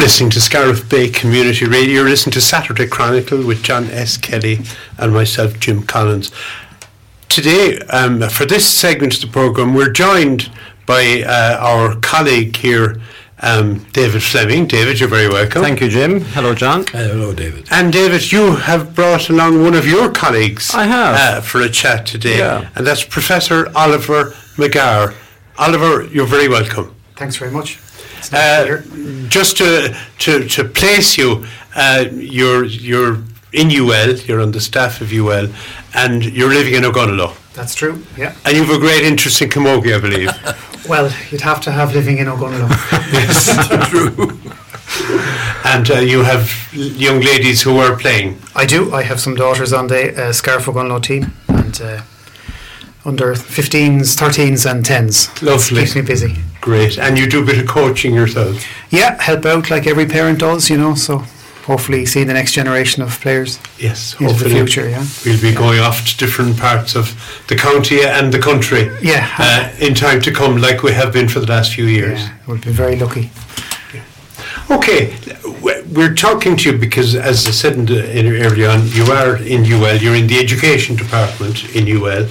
listening to Scariff Bay Community Radio. You're listening to Saturday Chronicle with John S. Kelly and myself, Jim Collins. Today, um, for this segment of the programme, we're joined by uh, our colleague here, um, David Fleming. David, you're very welcome. Thank you, Jim. Hello, John. Hello, David. And David, you have brought along one of your colleagues I have. Uh, for a chat today, Yeah. and that's Professor Oliver McGarr. Oliver, you're very welcome. Thanks very much. It's nice to be Uh, just to, to, to place you, uh, you're, you're in UL, you're on the staff of UL, and you're living in Ogonnelloe. That's true. Yeah. And you have a great interest in Camogie, I believe. Well, you'd have to have living in Ogonnelloe. True. and uh, you have young ladies who are playing. I do. I have some daughters on the uh, Scariff Ogonnelloe team, and uh, under 15s, 13s, and 10s. Lovely. Keeps me busy. Great. And you do a bit of coaching yourself. Yeah, help out like every parent does, you know. So hopefully, see the next generation of players Yes, into the hopefully. future. Yeah. We'll be going off to different parts of the county and the country Yeah. uh, in time to come, like we have been for the last few years. Yeah, we'll be very lucky. Okay, we're talking to you because, as I said in the, in early on, you are in UL. You're in the education department in UL,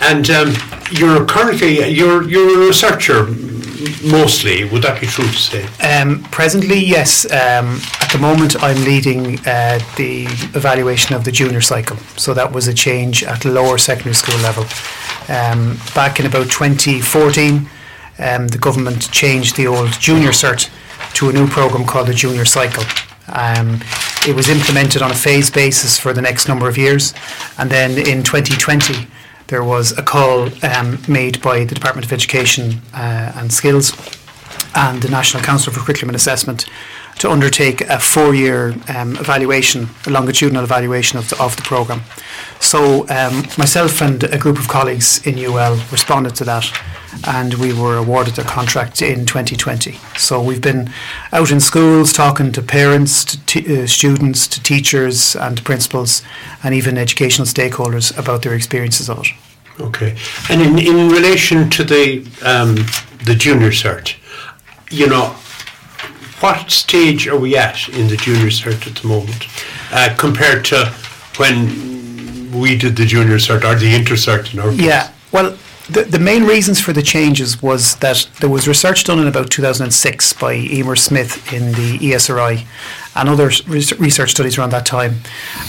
and um, you're currently you're you're a researcher mostly. Would that be true to say? Um, presently, yes. Um, at the moment, I'm leading uh, the evaluation of the junior cycle. So that was a change at lower secondary school level. Um, back in about 2014, um, the government changed the old junior cert to a new program called the junior cycle. Um, it was implemented on a phase basis for the next number of years, and then in 2020 there was a call um, made by the Department of Education uh, and Skills and the National Council for Curriculum and Assessment to undertake a four-year um, evaluation, a longitudinal evaluation of the, of the programme. So um, myself and a group of colleagues in UL responded to that and we were awarded the contract in 2020. So we've been out in schools talking to parents, to t- uh, students, to teachers and to principals and even educational stakeholders about their experiences of it. Okay, and in, in relation to the um, the junior cert, you know, what stage are we at in the junior cert at the moment, uh, compared to when we did the junior cert or the inter cert in our case? Yeah, well, the, the main reasons for the changes was that there was research done in about 2006 by Emer Smyth in the ESRI and other res- research studies around that time.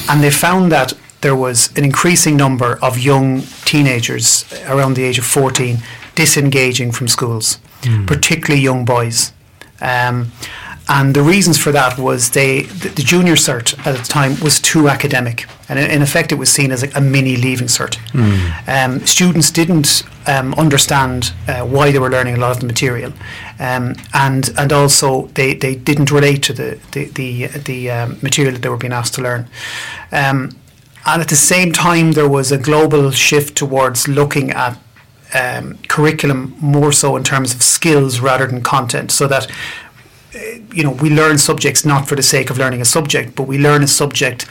And they found that there was an increasing number of young teenagers around the age of 14 disengaging from schools, particularly young boys. Um, and the reasons for that was they the, the junior cert at the time was too academic, and in, in effect it was seen as a, a mini leaving cert. Um, students didn't um, understand uh, why they were learning a lot of the material, um, and and also they, they didn't relate to the the the, the um, material that they were being asked to learn. And at the same time, there was a global shift towards looking at um, curriculum more so in terms of skills rather than content, so that uh, you know we learn subjects not for the sake of learning a subject, but we learn a subject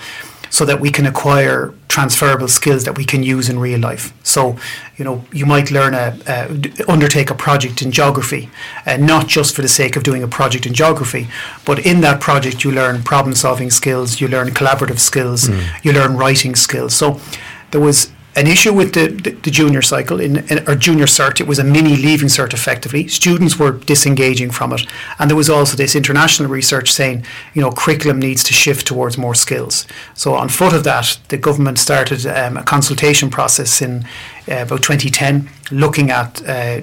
so that we can acquire transferable skills that we can use in real life. So, you know, you might learn a, uh, undertake a project in geography, uh, not just for the sake of doing a project in geography, but in that project you learn problem-solving skills, you learn collaborative skills, you learn writing skills. So, there was an issue with the, the, the junior cycle in, in or junior cert. It was a mini leaving cert effectively. Students were disengaging from it, and there was also this international research saying, you know, curriculum needs to shift towards more skills. So on foot of that, the government started um, a consultation process in uh, about 2010, looking at uh,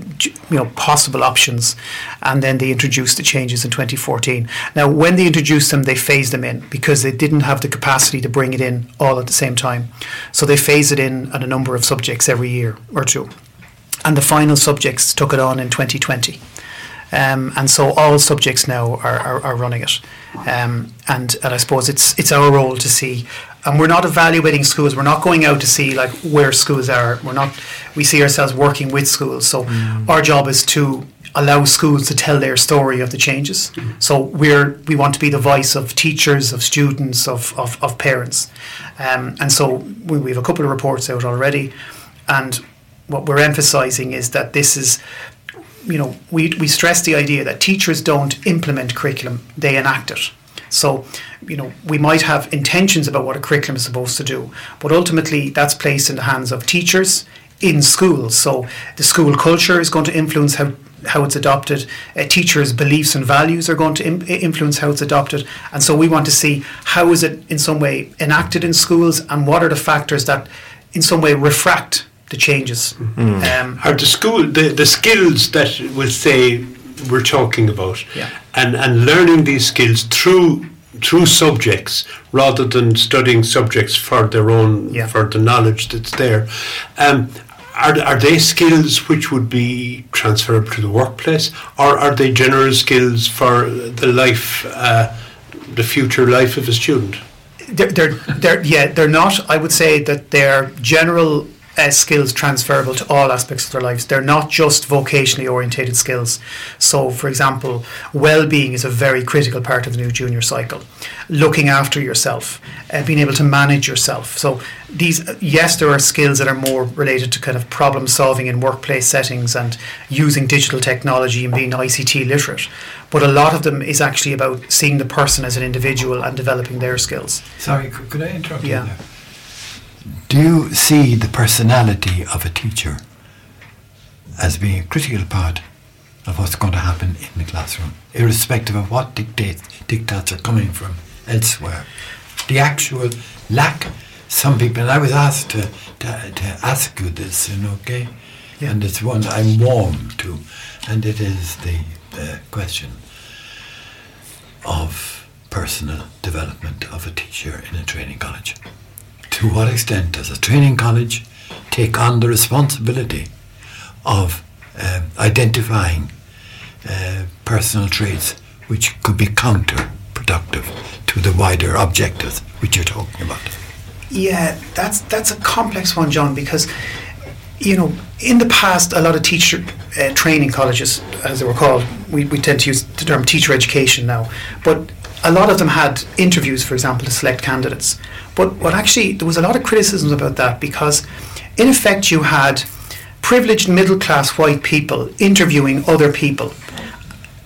you know possible options, and then they introduced the changes in 2014. Now, when they introduced them, they phased them in because they didn't have the capacity to bring it in all at the same time. So they phased it in on a number of subjects every year or two, and the final subjects took it on in 2020. Um, and so all subjects now are, are, are running it. Um, and, and I suppose it's it's our role to see, and we're not evaluating schools. We're not going out to see like where schools are. We're not. We see ourselves working with schools. So our job is to allow schools to tell their story of the changes. So we're we want to be the voice of teachers, of students, of of, of parents, um, and so we, we have a couple of reports out already, and what we're emphasising is that this is you know, we, we stress the idea that teachers don't implement curriculum, they enact it. So, you know, we might have intentions about what a curriculum is supposed to do, but ultimately that's placed in the hands of teachers in schools. So the school culture is going to influence how how it's adopted. Uh, teachers' beliefs and values are going to Im- influence how it's adopted, and so we want to see how is it in some way enacted in schools, and what are the factors that, in some way, refract the changes. Mm. Um, are the school the, the skills that we'll say we're talking about, yeah. and and learning these skills through through subjects rather than studying subjects for their own yeah. for the knowledge that's there. Um, are, are they skills which would be transferable to the workplace, or are they general skills for the life, uh, the future life of a student? They're, they're, they're, yeah, they're not. I would say that they're general uh, skills transferable to all aspects of their lives. They're not just vocationally orientated skills. So, for example, well being is a very critical part of the new junior cycle. Looking after yourself, uh, being able to manage yourself. So, these, yes, there are skills that are more related to kind of problem solving in workplace settings and using digital technology and being ICT literate. But a lot of them is actually about seeing the person as an individual and developing their skills. Sorry, could, I interrupt yeah. you there? Do you see the personality of a teacher as being a critical part of what's going to happen in the classroom, irrespective of what dictates, dictates are coming from elsewhere? The actual lack, some people, and I was asked to, to, to ask you this, and okay, yeah. and it's one I'm warm to, and it is the uh, question of personal development of a teacher in a training college to what extent does a training college take on the responsibility of uh, identifying uh, personal traits which could be counterproductive to the wider objectives which you're talking about? Yeah, that's that's a complex one, John, because you know in the past a lot of teacher uh, training colleges, as they were called, we, we tend to use the term teacher education now, but a lot of them had interviews, for example, to select candidates. But what actually, there was a lot of criticisms about that because, in effect, you had privileged middle class white people interviewing other people.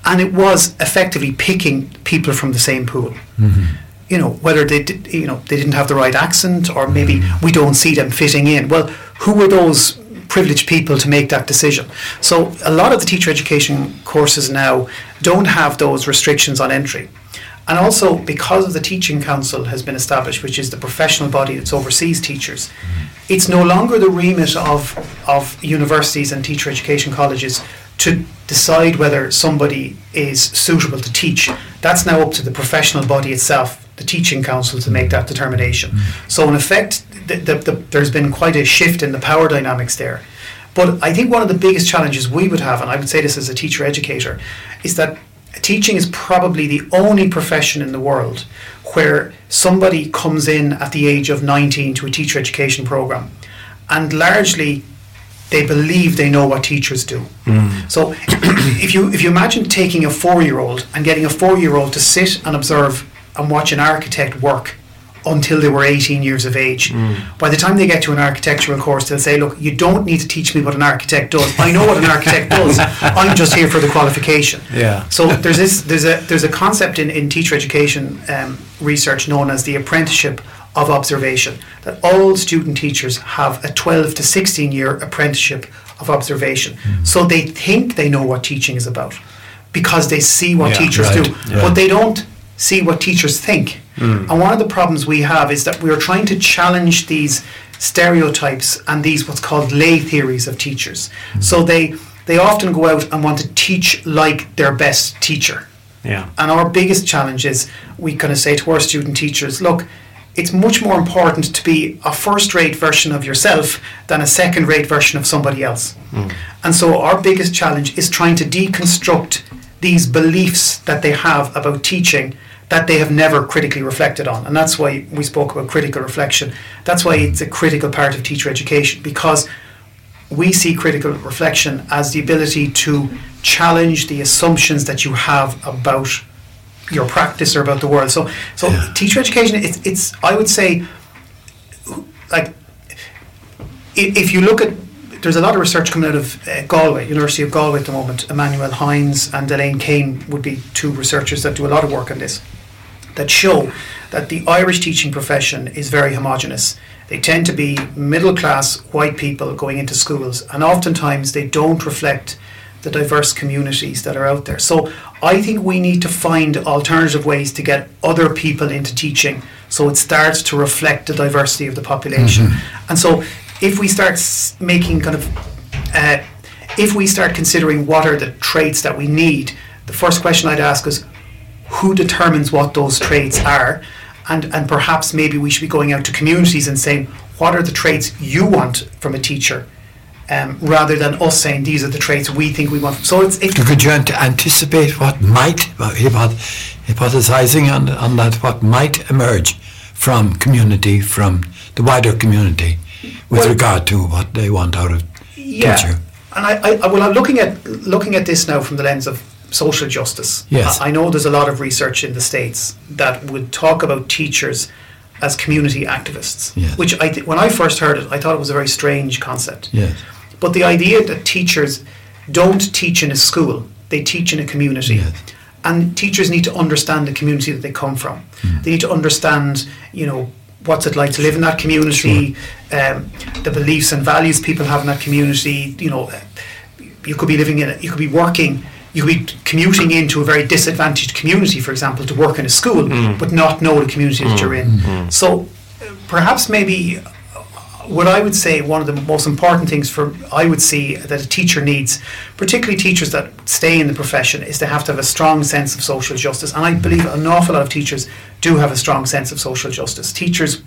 And it was effectively picking people from the same pool. Mm-hmm. You know, whether they did, you know, they didn't have the right accent or maybe mm-hmm. we don't see them fitting in. Well, who were those privileged people to make that decision? So a lot of the teacher education courses now don't have those restrictions on entry. And also, because the Teaching Council has been established, which is the professional body that oversees teachers, it's no longer the remit of, of universities and teacher education colleges to decide whether somebody is suitable to teach. That's now up to the professional body itself, the Teaching Council, to make that determination. Mm. So, in effect, the, the, the, there's been quite a shift in the power dynamics there. But I think one of the biggest challenges we would have, and I would say this as a teacher educator, is that teaching is probably the only profession in the world where somebody comes in at the age of 19 to a teacher education program and largely they believe they know what teachers do. Mm. So if you if you imagine taking a 4-year-old and getting a 4-year-old to sit and observe and watch an architect work until they were 18 years of age. Mm. By the time they get to an architectural course, they'll say, Look, you don't need to teach me what an architect does. I know what an architect does. I'm just here for the qualification. Yeah. So there's this there's a there's a concept in, in teacher education um, research known as the apprenticeship of observation. That all student teachers have a 12 to 16 year apprenticeship of observation. Mm. So they think they know what teaching is about because they see what yeah, teachers right. do. Yeah. But they don't see what teachers think. Mm. And one of the problems we have is that we are trying to challenge these stereotypes and these what's called lay theories of teachers. Mm. So they they often go out and want to teach like their best teacher. Yeah. And our biggest challenge is we kind of say to our student teachers, look, it's much more important to be a first rate version of yourself than a second rate version of somebody else. Mm. And so our biggest challenge is trying to deconstruct these beliefs that they have about teaching that they have never critically reflected on. And that's why we spoke about critical reflection. That's why it's a critical part of teacher education because we see critical reflection as the ability to challenge the assumptions that you have about your practice or about the world. So, so yeah. teacher education, it's, it's, I would say, like, if you look at there's a lot of research coming out of uh, Galway, University of Galway at the moment. Manuela Heinz and Elaine Keane would be two researchers that do a lot of work on this, that show that the Irish teaching profession is very homogenous. They tend to be middle class white people going into schools, and oftentimes they don't reflect the diverse communities that are out there. So I think we need to find alternative ways to get other people into teaching so it starts to reflect the diversity of the population. And so if we start making kind of uh, if we start considering what are the traits that we need, the first question I'd ask is who determines what those traits are? And, and perhaps maybe we should be going out to communities and saying, what are the traits you want from a teacher? Um, rather than us saying these are the traits we think we want. So it's, it, Could you ant- anticipate what might, hypothesizing on, on that, what might emerge from community, from the wider community, with Well- regard to what they want out of yeah. teacher? And I, I, well, I'm looking at looking at this now from the lens of social justice. Yes. I, I know there's a lot of research in the states that would talk about teachers as community activists, Yes. which I th- when I first heard it, I thought it was a very strange concept. Yes. But the idea that teachers don't teach in a school, they teach in a community. Yes. And teachers need to understand the community that they come from. Mm. They need to understand, you know, what's it like to live in that community, um, the beliefs and values people have in that community. You know, you could be living in, a, you could be working, you could be commuting into a very disadvantaged community, for example, to work in a school, mm. but not know the community that you're in. Mm. Mm. So, uh, perhaps maybe uh, what I would say one of the most important things for I would see that a teacher needs, particularly teachers that stay in the profession, is to have to have a strong sense of social justice. And I believe an awful lot of teachers do have a strong sense of social justice. Teachers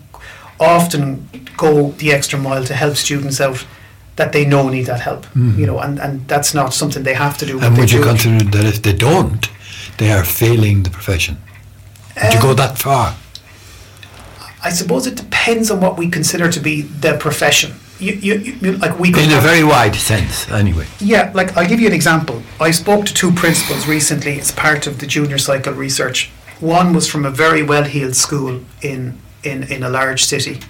often go the extra mile to help students out that they know need that help. You know, and, and that's not something they have to do. And would you consider that if they don't, they are failing the profession? Would you go Um, that far? I suppose it depends on what we consider to be the profession. You, you, you, like we In a very wide sense, anyway. Yeah, like I'll give you an example. I spoke to two principals recently as part of the junior cycle research. One was from a very well heeled school in, in, in a large city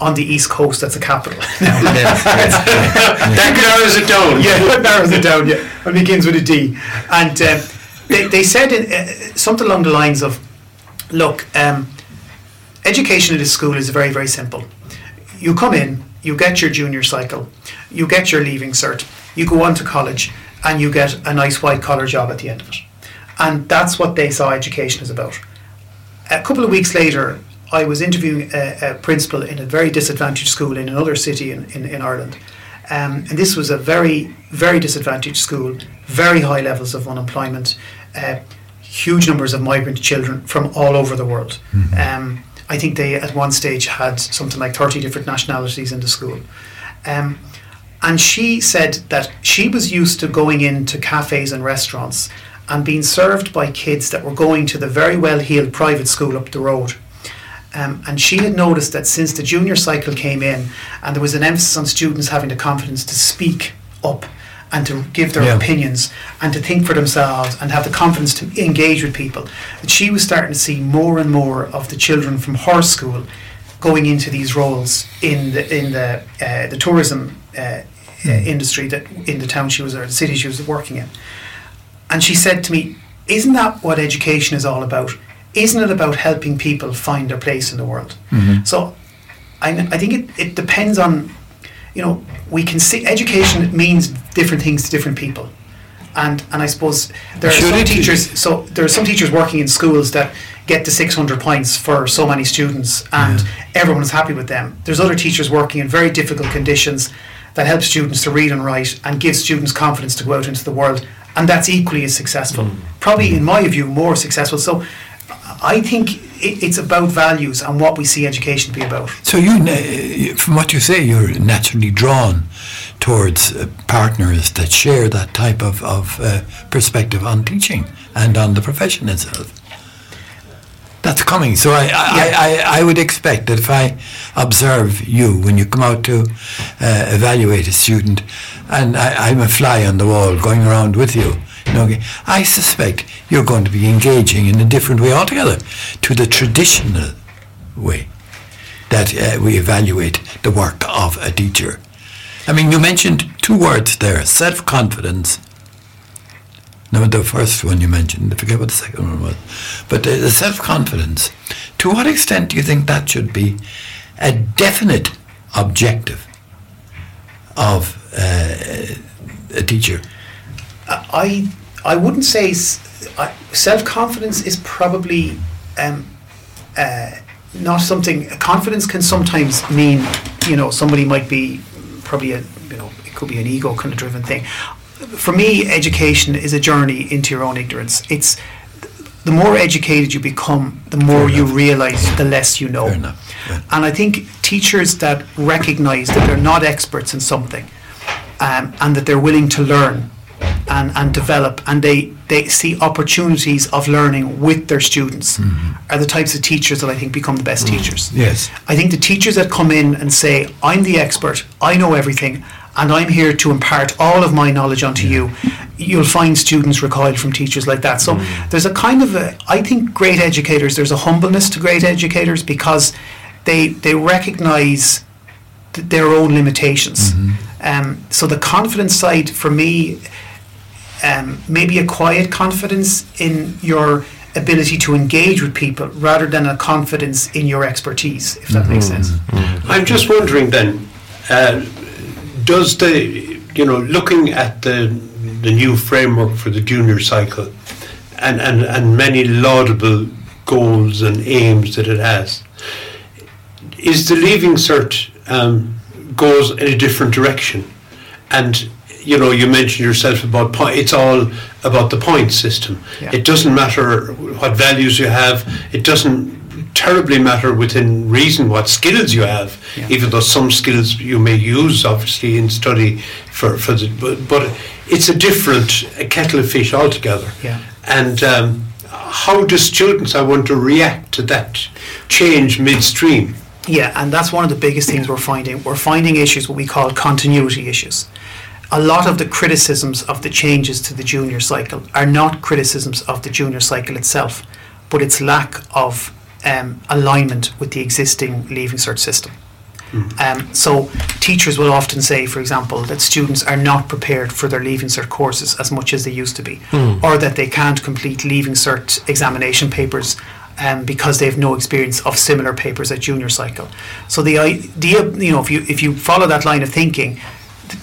on the east coast that's a capital. That narrows it down. yeah, that narrows it down, yeah. And begins with a D. And um, they, they said in, uh, something along the lines of look, um, education at this school is very, very simple. You come in, you get your junior cycle, you get your leaving cert, you go on to college, and you get a nice white collar job at the end of it. And that's what they saw education is about. A couple of weeks later, I was interviewing a, a principal in a very disadvantaged school in another city in, in, in Ireland. Um, and this was a very, very disadvantaged school, very high levels of unemployment, uh, huge numbers of migrant children from all over the world. Um, I think they at one stage had something like 30 different nationalities in the school. Um, and she said that she was used to going into cafes and restaurants and being served by kids that were going to the very well heeled private school up the road. Um, and she had noticed that since the junior cycle came in and there was an emphasis on students having the confidence to speak up and to give their Yeah. opinions and to think for themselves and have the confidence to engage with people, that she was starting to see more and more of the children from her school going into these roles in the in the uh, the tourism uh, uh, industry that in the town she was or the city she was working in. And she said to me, Isn't that what education is all about? Isn't it about helping people find their place in the world? Mm-hmm. So I, I think it, it depends on, you know, we can see education means different things to different people. And, and I suppose there are Should some teachers. So there are some teachers working in schools that get to 600 points for so many students, and everyone's happy with them. There's other teachers working in very difficult conditions that help students to read and write and give students confidence to go out into the world, and that's equally as successful. Mm. Probably, mm. in my view, more successful. So, I think it, it's about values and what we see education to be about. So you, from what you say, you're naturally drawn towards uh, partners that share that type of, of uh, perspective on teaching and on the profession itself. That's coming. So I, I, Yeah. I, I would expect that if I observe you when you come out to uh, evaluate a student, and I, I'm a fly on the wall going around with you, know, I suspect you're going to be engaging in a different way altogether to the traditional way that uh, we evaluate the work of a teacher. I mean, you mentioned two words there: self-confidence. No, the first one you mentioned. I forget what the second one was. But the, the self-confidence. To what extent do you think that should be a definite objective of uh, a teacher? I I wouldn't say self confidence is probably um, uh, not something. Confidence can sometimes mean you know somebody might be probably a you know it could be an ego kind of driven thing. For me, education is a journey into your own ignorance. It's the more educated you become, the more you realize, the less you know. Yeah. And I think teachers that recognize that they're not experts in something um, and that they're willing to learn and, and develop and they, they see opportunities of learning with their students mm-hmm. are the types of teachers that I think become the best mm. teachers. Yes. I think the teachers that come in and say, I'm the expert, I know everything, and I'm here to impart all of my knowledge onto yeah. you. You'll find students recoil from teachers like that. So mm. there's a kind of a, I think great educators, there's a humbleness to great educators because they they recognise th- their own limitations. Mm-hmm. Um, so the confidence side for me um, maybe a quiet confidence in your ability to engage with people rather than a confidence in your expertise, if that mm-hmm. makes sense. Mm-hmm. I'm just wondering then, uh, does the, you know, looking at the, the new framework for the junior cycle and, and, and many laudable goals and aims that it has, is the Leaving Cert um, goes in a different direction? And you know, you mentioned yourself about point. It's all about the point system. Yeah. It doesn't matter what values you have. It doesn't terribly matter within reason what skills you have. Yeah. Even though some skills you may use, obviously, in study for for the, but, but it's a different kettle of fish altogether. Yeah. And um, how do students, I want to react to that change midstream? Yeah, and that's one of the biggest things we're finding. We're finding issues what we call continuity issues a lot of the criticisms of the changes to the junior cycle are not criticisms of the junior cycle itself, but its lack of um, alignment with the existing Leaving Cert system. Mm. Um, so teachers will often say, for example, that students are not prepared for their Leaving Cert courses as much as they used to be, mm. or that they can't complete Leaving Cert examination papers um, because they have no experience of similar papers at junior cycle. So the idea, you know, if you if you follow that line of thinking,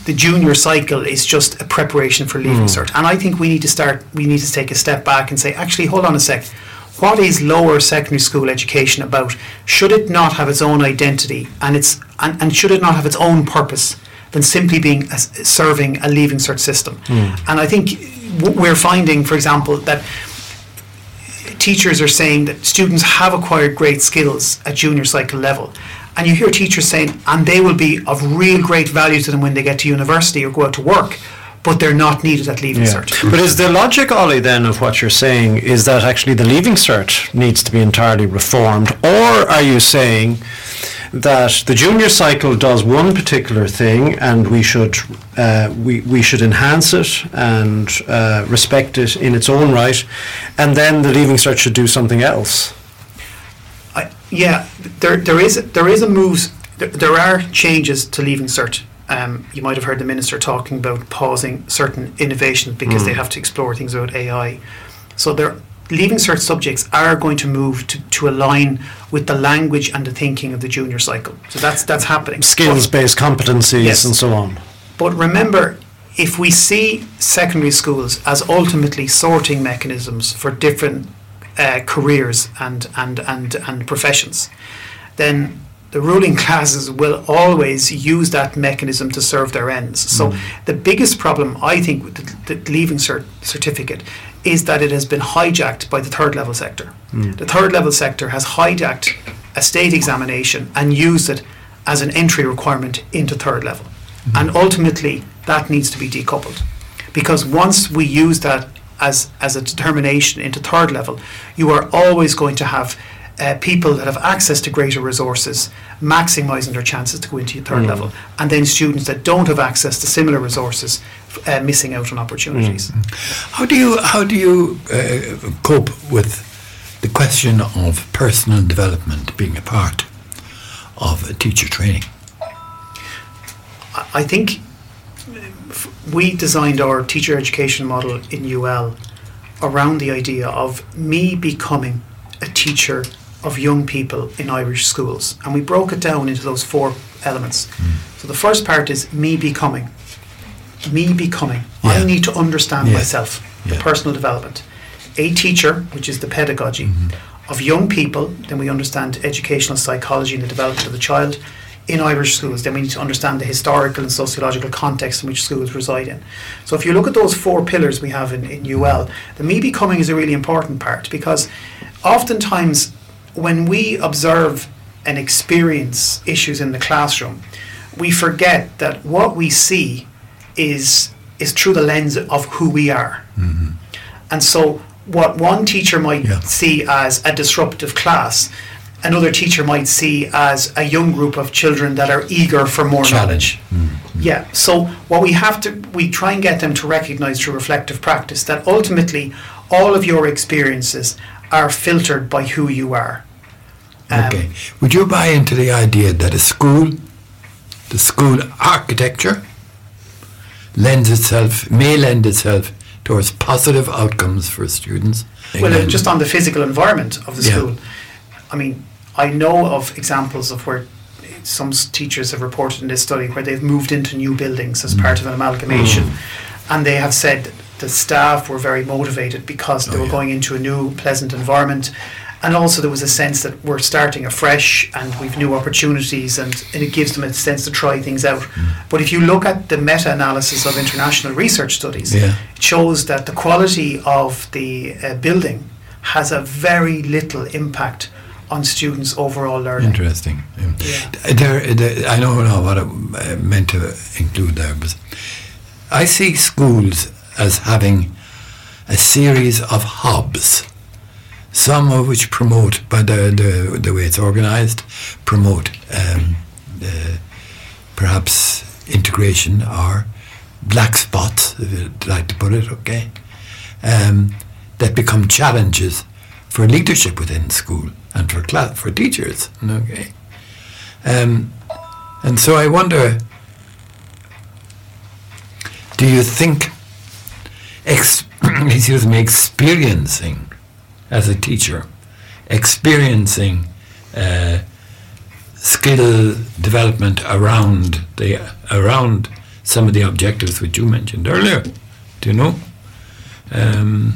the junior cycle is just a preparation for leaving mm. cert. And I think we need to start, we need to take a step back and say, actually, hold on a sec. What is lower secondary school education about? Should it not have its own identity and its and, and should it not have its own purpose than simply being a, serving a leaving cert system? Mm. And I think we're finding, for example, that teachers are saying that students have acquired great skills at junior cycle level and you hear teachers saying, and they will be of real great value to them when they get to university or go out to work but they're not needed at leaving yeah. cert. But is the logic, Ollie, then, of what you're saying is that actually the leaving cert needs to be entirely reformed, or are you saying that the junior cycle does one particular thing and we should uh, we, we should enhance it and uh, respect it in its own right, and then the leaving cert should do something else? Yeah, there there is there is a move. There, there are changes to leaving cert. Um, you might have heard the minister talking about pausing certain innovations because mm. they have to explore things about AI. So they're leaving cert subjects are going to move to, to align with the language and the thinking of the junior cycle. So that's that's happening. Skills based competencies yes. and so on. But remember, if we see secondary schools as ultimately sorting mechanisms for different uh, careers and, and, and, and professions, then the ruling classes will always use that mechanism to serve their ends. So mm. the biggest problem, I think, with the, the leaving cert- certificate is that it has been hijacked by the third level sector. Mm. The third level sector has hijacked a state examination and used it as an entry requirement into third level. Mm. And ultimately, that needs to be decoupled. Because once we use that as, as a determination into third level, you are always going to have uh, people that have access to greater resources maximising their chances to go into your third mm. level, and then students that don't have access to similar resources uh, missing out on opportunities. Mm. How do you how do you uh, cope with the question of personal development being a part of teacher training? I- think we designed our teacher education model in UL around the idea of me becoming a teacher of young people in Irish schools. And we broke it down into those four elements. Hmm. So the first part is me becoming. Me becoming. I need to understand Yeah. myself, the personal development. A teacher, which is the pedagogy, mm-hmm. of young people, then we understand educational psychology and the development of the child in Irish schools. Then we need to understand the historical and sociological context in which schools reside in. So if you look at those four pillars we have in, in UL, the me becoming is a really important part because oftentimes when we observe and experience issues in the classroom, we forget that what we see is is through the lens of who we are. Mm-hmm. And so, what one teacher might Yeah. see as a disruptive class, another teacher might see as a young group of children that are eager for more Challenge. knowledge. Yeah. So, what we have to, we try and get them to recognize through reflective practice that ultimately all of your experiences are filtered by who you are. Um, Okay. Would you buy into the idea that a school, the school architecture, lends itself, may lend itself towards positive outcomes for students? Well, just on the physical environment of the Yeah. school, I mean, I know of examples of where some teachers have reported in this study where they've moved into new buildings as part of an amalgamation, and they have said the staff were very motivated because they Oh, were yeah. going into a new, pleasant environment. And also, there was a sense that we're starting afresh and we've new opportunities, and, and it gives them a sense to try things out. Mm. But if you look at the meta analysis of international research studies, Yeah. it shows that the quality of the uh, building has a very little impact on students' overall learning. Interesting. Um, Yeah. There, there, I don't know what I uh, meant to include there, but I see schools as having a series of hubs, some of which promote, by the, the, the way it's organized, promote um, uh, perhaps integration or black spots, if you'd like to put it, okay, um, that become challenges for leadership within school and for class, for teachers, okay. Um, and so I wonder, do you think, ex- excuse me, experiencing as a teacher, experiencing uh, skill development around the around some of the objectives which you mentioned earlier, do you know? Um,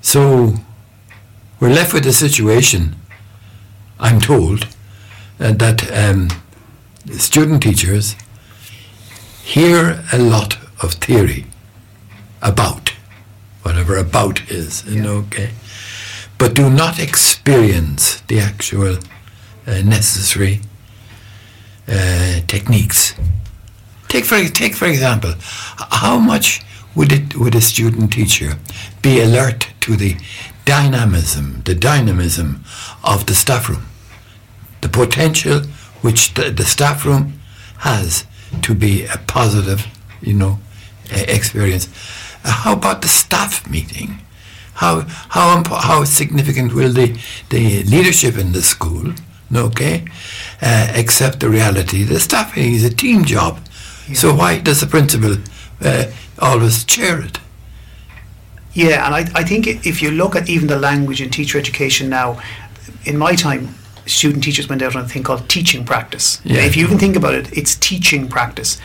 so we're left with a situation, I'm told, uh, that um, student teachers hear a lot of theory about whatever about is, you Yeah. know, okay, but do not experience the actual uh, necessary uh, techniques. Take for take for example, how much would it would a student teacher be alert to the dynamism, the dynamism of the staff room, the potential which the, the staff room has to be a positive, you know, uh, experience. Uh, how about the staff meeting? How how impo- how significant will the the leadership in the school, okay, uh, accept the reality? The staff meeting is a team job, so why does the principal uh, always chair it? Yeah, and I, I think if you look at even the language in teacher education now, in my time, student teachers went out on a thing called teaching practice. Yeah. If you even think about it, it's teaching practice.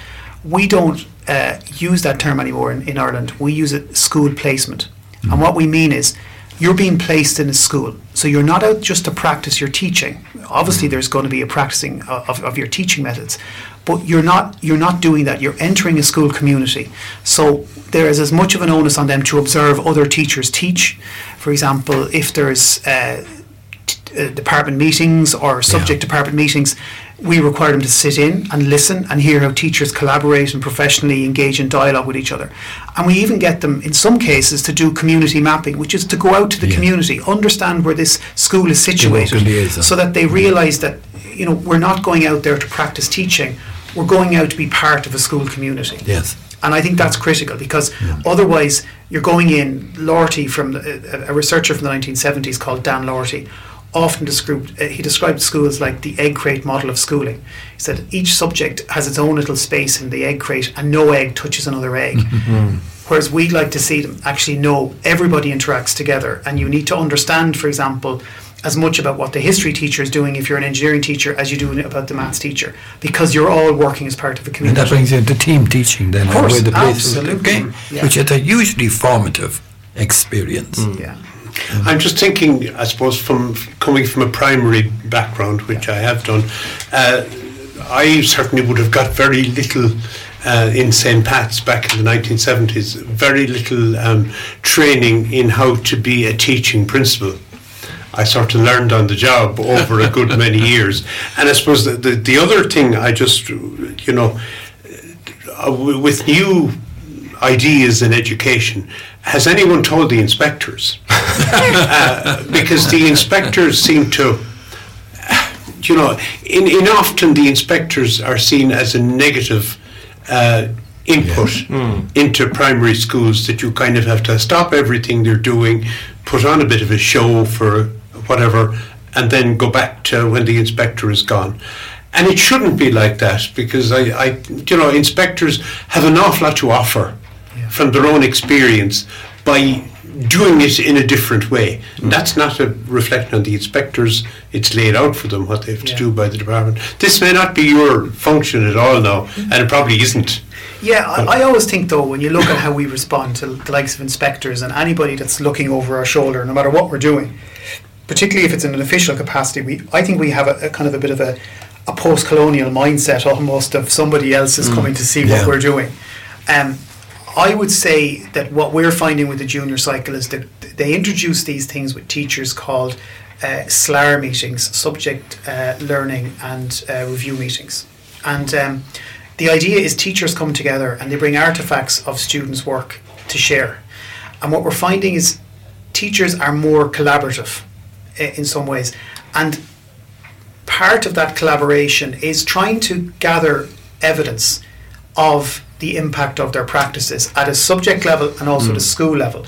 We don't uh, use that term anymore in, in Ireland. We use it school placement. And what we mean is you're being placed in a school. So you're not out just to practice your teaching. Obviously, there's going to be a practicing of, of, of your teaching methods, but you're not you're not doing that. You're entering a school community. So there is as much of an onus on them to observe other teachers teach. For example, if there's uh, t- uh, department meetings or subject department meetings, we require them to sit in and listen and hear how teachers collaborate and professionally engage in dialogue with each other. And we even get them, in some cases, to do community mapping, which is to go out to the Yeah. community, understand where this school is situated, so that they realise that you know we're not going out there to practice teaching. We're going out to be part of a school community. Yes. And I think that's critical because otherwise you're going in, Lortie, from the, a, a researcher from the 1970s called Dan Lortie, often described uh, he described schools like the egg crate model of schooling. He said each subject has its own little space in the egg crate, and no egg touches another egg. Whereas we'd like to see them actually know everybody interacts together, and you need to understand, for example, as much about what the history teacher is doing if you're an engineering teacher as you do about the maths teacher, because you're all working as part of a community. And that brings you into team teaching then, Of course, the absolutely. okay, Yeah. which is a hugely formative experience. yeah. I'm just thinking, I suppose, from coming from a primary background, which I have done, uh, I certainly would have got very little uh, in St. Pat's back in the 1970s, very little um, training in how to be a teaching principal. I sort of learned on the job over a good many years. And I suppose the, the, the other thing I just, you know, uh, with new ideas in education, has anyone told the inspectors? uh, because the inspectors seem to, you know, in, in often the inspectors are seen as a negative uh, input into primary schools that you kind of have to stop everything they're doing, put on a bit of a show for whatever, and then go back to when the inspector is gone. And it shouldn't be like that because I, I you know, inspectors have an awful lot to offer from their own experience by doing it in a different way. Mm. That's not a reflection on the inspectors. It's laid out for them what they have to Yeah. do by the department. This may not be your function at all now, mm. and it probably isn't. Yeah, I, I always think though, when you look at how we respond to the likes of inspectors and anybody that's looking over our shoulder, no matter what we're doing, particularly if it's in an official capacity, we I think we have a, a kind of a bit of a, a post-colonial mindset almost of somebody else is mm. coming to see Yeah. what we're doing. Um, I would say that what we're finding with the junior cycle is that they introduce these things with teachers called uh, SLAR meetings, subject uh, learning and uh, review meetings. And um, the idea is teachers come together and they bring artifacts of students' work to share. And what we're finding is teachers are more collaborative in some ways. And part of that collaboration is trying to gather evidence of the impact of their practices at a subject level and also the school level.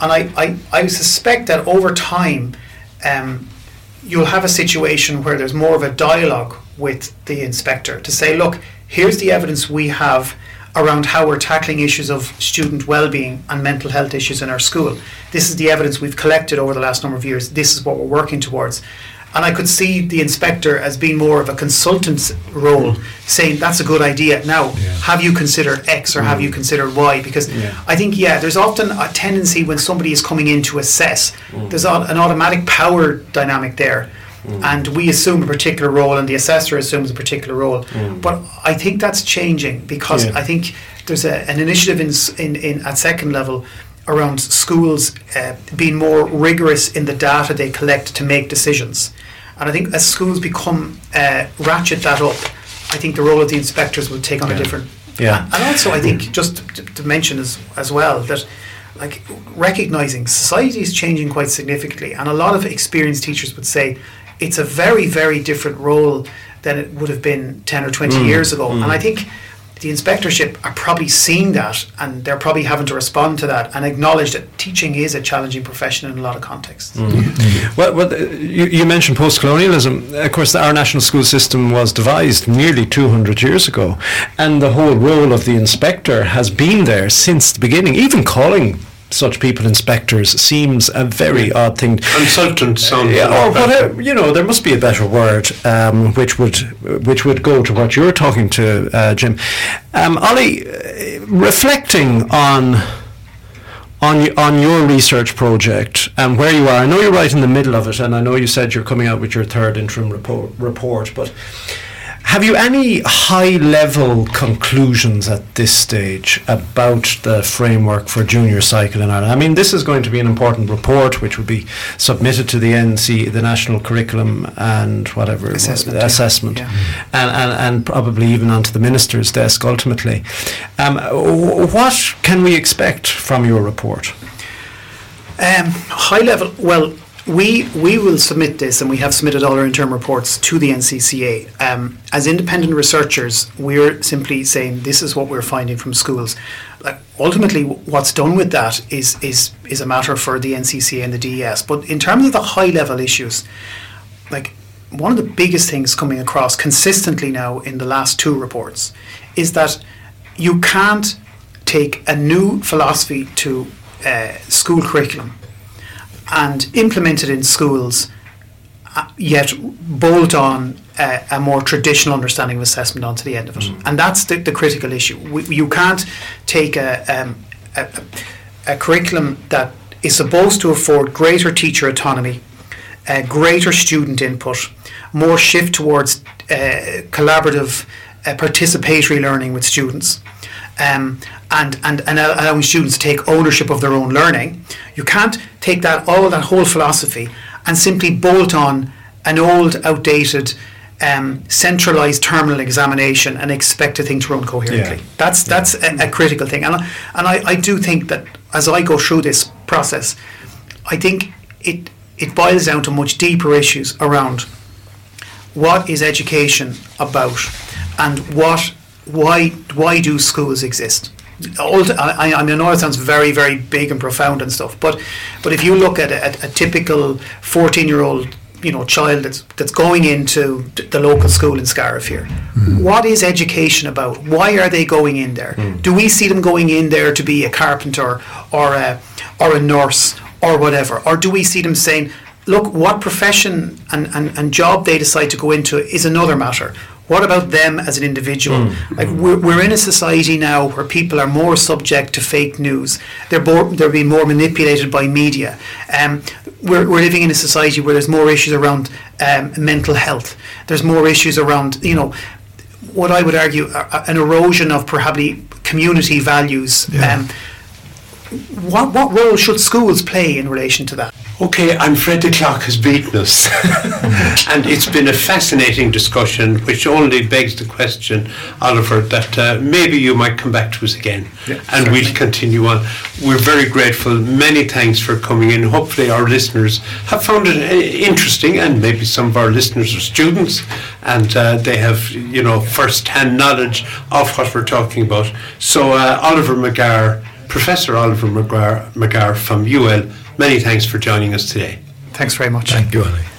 And I, I, I suspect that over time, um, you'll have a situation where there's more of a dialogue with the inspector to say, look, here's the evidence we have around how we're tackling issues of student well-being and mental health issues in our school. This is the evidence we've collected over the last number of years. This is what we're working towards. And I could see the inspector as being more of a consultant's role, mm. saying that's a good idea. Now, have you considered X or have you mm. considered Y? Because I think, yeah, there's often a tendency when somebody is coming in to assess, mm. there's a- an automatic power dynamic there. And we assume a particular role, and the assessor assumes a particular role. But I think that's changing because Yeah. I think there's a, an initiative in, in, in at second level around schools uh, being more rigorous in the data they collect to make decisions. And I think as schools become uh, ratchet that up, I think the role of the inspectors will take on a different. Yeah. And also, I think just to, to mention as as well that. Like recognizing society is changing quite significantly, and a lot of experienced teachers would say it's a very, very different role than it would have been 10 or 20 years ago. And I think the inspectorship are probably seeing that and they're probably having to respond to that and acknowledge that teaching is a challenging profession in a lot of contexts. Well, well uh, you, you mentioned post-colonialism. Of course, our national school system was devised nearly 200 years ago, and the whole role of the inspector has been there since the beginning. Even calling such people inspectors seems a very odd thing. Consultant sounds. Yeah, or whatever, you know, there must be a better word um, which would which would go to what you're talking to, uh, Jim. Um, Ollie, uh, reflecting on on on your research project and where you are. I know you're right in the middle of it, and I know you said you're coming out with your third interim report. report but have you any high level conclusions at this stage about the framework for junior cycle in Ireland? I mean, this is going to be an important report which will be submitted to the NC, the National Curriculum and whatever Assessment, yeah. assessment Yeah. and, and, and probably even onto the minister's desk ultimately. Um, what can we expect from your report? Um, high level, well, we we will submit this, and we have submitted all our interim reports to the NCCA. Um, as independent researchers, we're simply saying this is what we're finding from schools. Like ultimately, what's done with that is is is a matter for the NCCA and the DES. But in terms of the high level issues, like one of the biggest things coming across consistently now in the last two reports is that you can't take a new philosophy to uh, school curriculum and implemented in schools, uh, yet bolt on uh, a more traditional understanding of assessment onto the end of it. Mm. And that's the, the critical issue. We, you can't take a, um, a, a, curriculum that is supposed to afford greater teacher autonomy, uh, greater student input, more shift towards uh, collaborative, uh, participatory learning with students. Um, and, and, and allowing students to take ownership of their own learning. You can't take that all that whole philosophy and simply bolt on an old, outdated, um, centralized terminal examination and expect a thing to run coherently. Yeah. That's that's yeah. a, a, critical thing, and I, and I, I do think that as I go through this process, I think it it boils down to much deeper issues around what is education about and what why why do schools exist I, I, mean, I know it sounds very, very big and profound and stuff, but but if you look at a, a typical fourteen-year-old, you know, child that's that's going into the local school in Scariff here, mm. what is education about? Why are they going in there? Mm. Do we see them going in there to be a carpenter or a or a nurse or whatever, or do we see them saying? Look, what profession and, and, and job they decide to go into is another matter. What about them as an individual? Mm. Like we're, we're in a society now where people are more subject to fake news. They're more, they're being more manipulated by media. Um, we're, we're living in a society where there's more issues around um, mental health. There's more issues around you know what I would argue an erosion of probably community values. Yeah. Um, what what role should schools play in relation to that? Okay, I'm afraid the clock has beaten us. and it's been a fascinating discussion, which only begs the question, Oliver, that uh, maybe you might come back to us again yeah, and certainly. we'll continue on. We're very grateful. Many thanks for coming in. Hopefully, our listeners have found it uh, interesting, and maybe some of our listeners are students and uh, they have, you know, first hand knowledge of what we're talking about. So, uh, Oliver McGarr, Professor Oliver McGarr, McGarr from UL Many thanks for joining us today. Thanks very much. Thank you, Ali.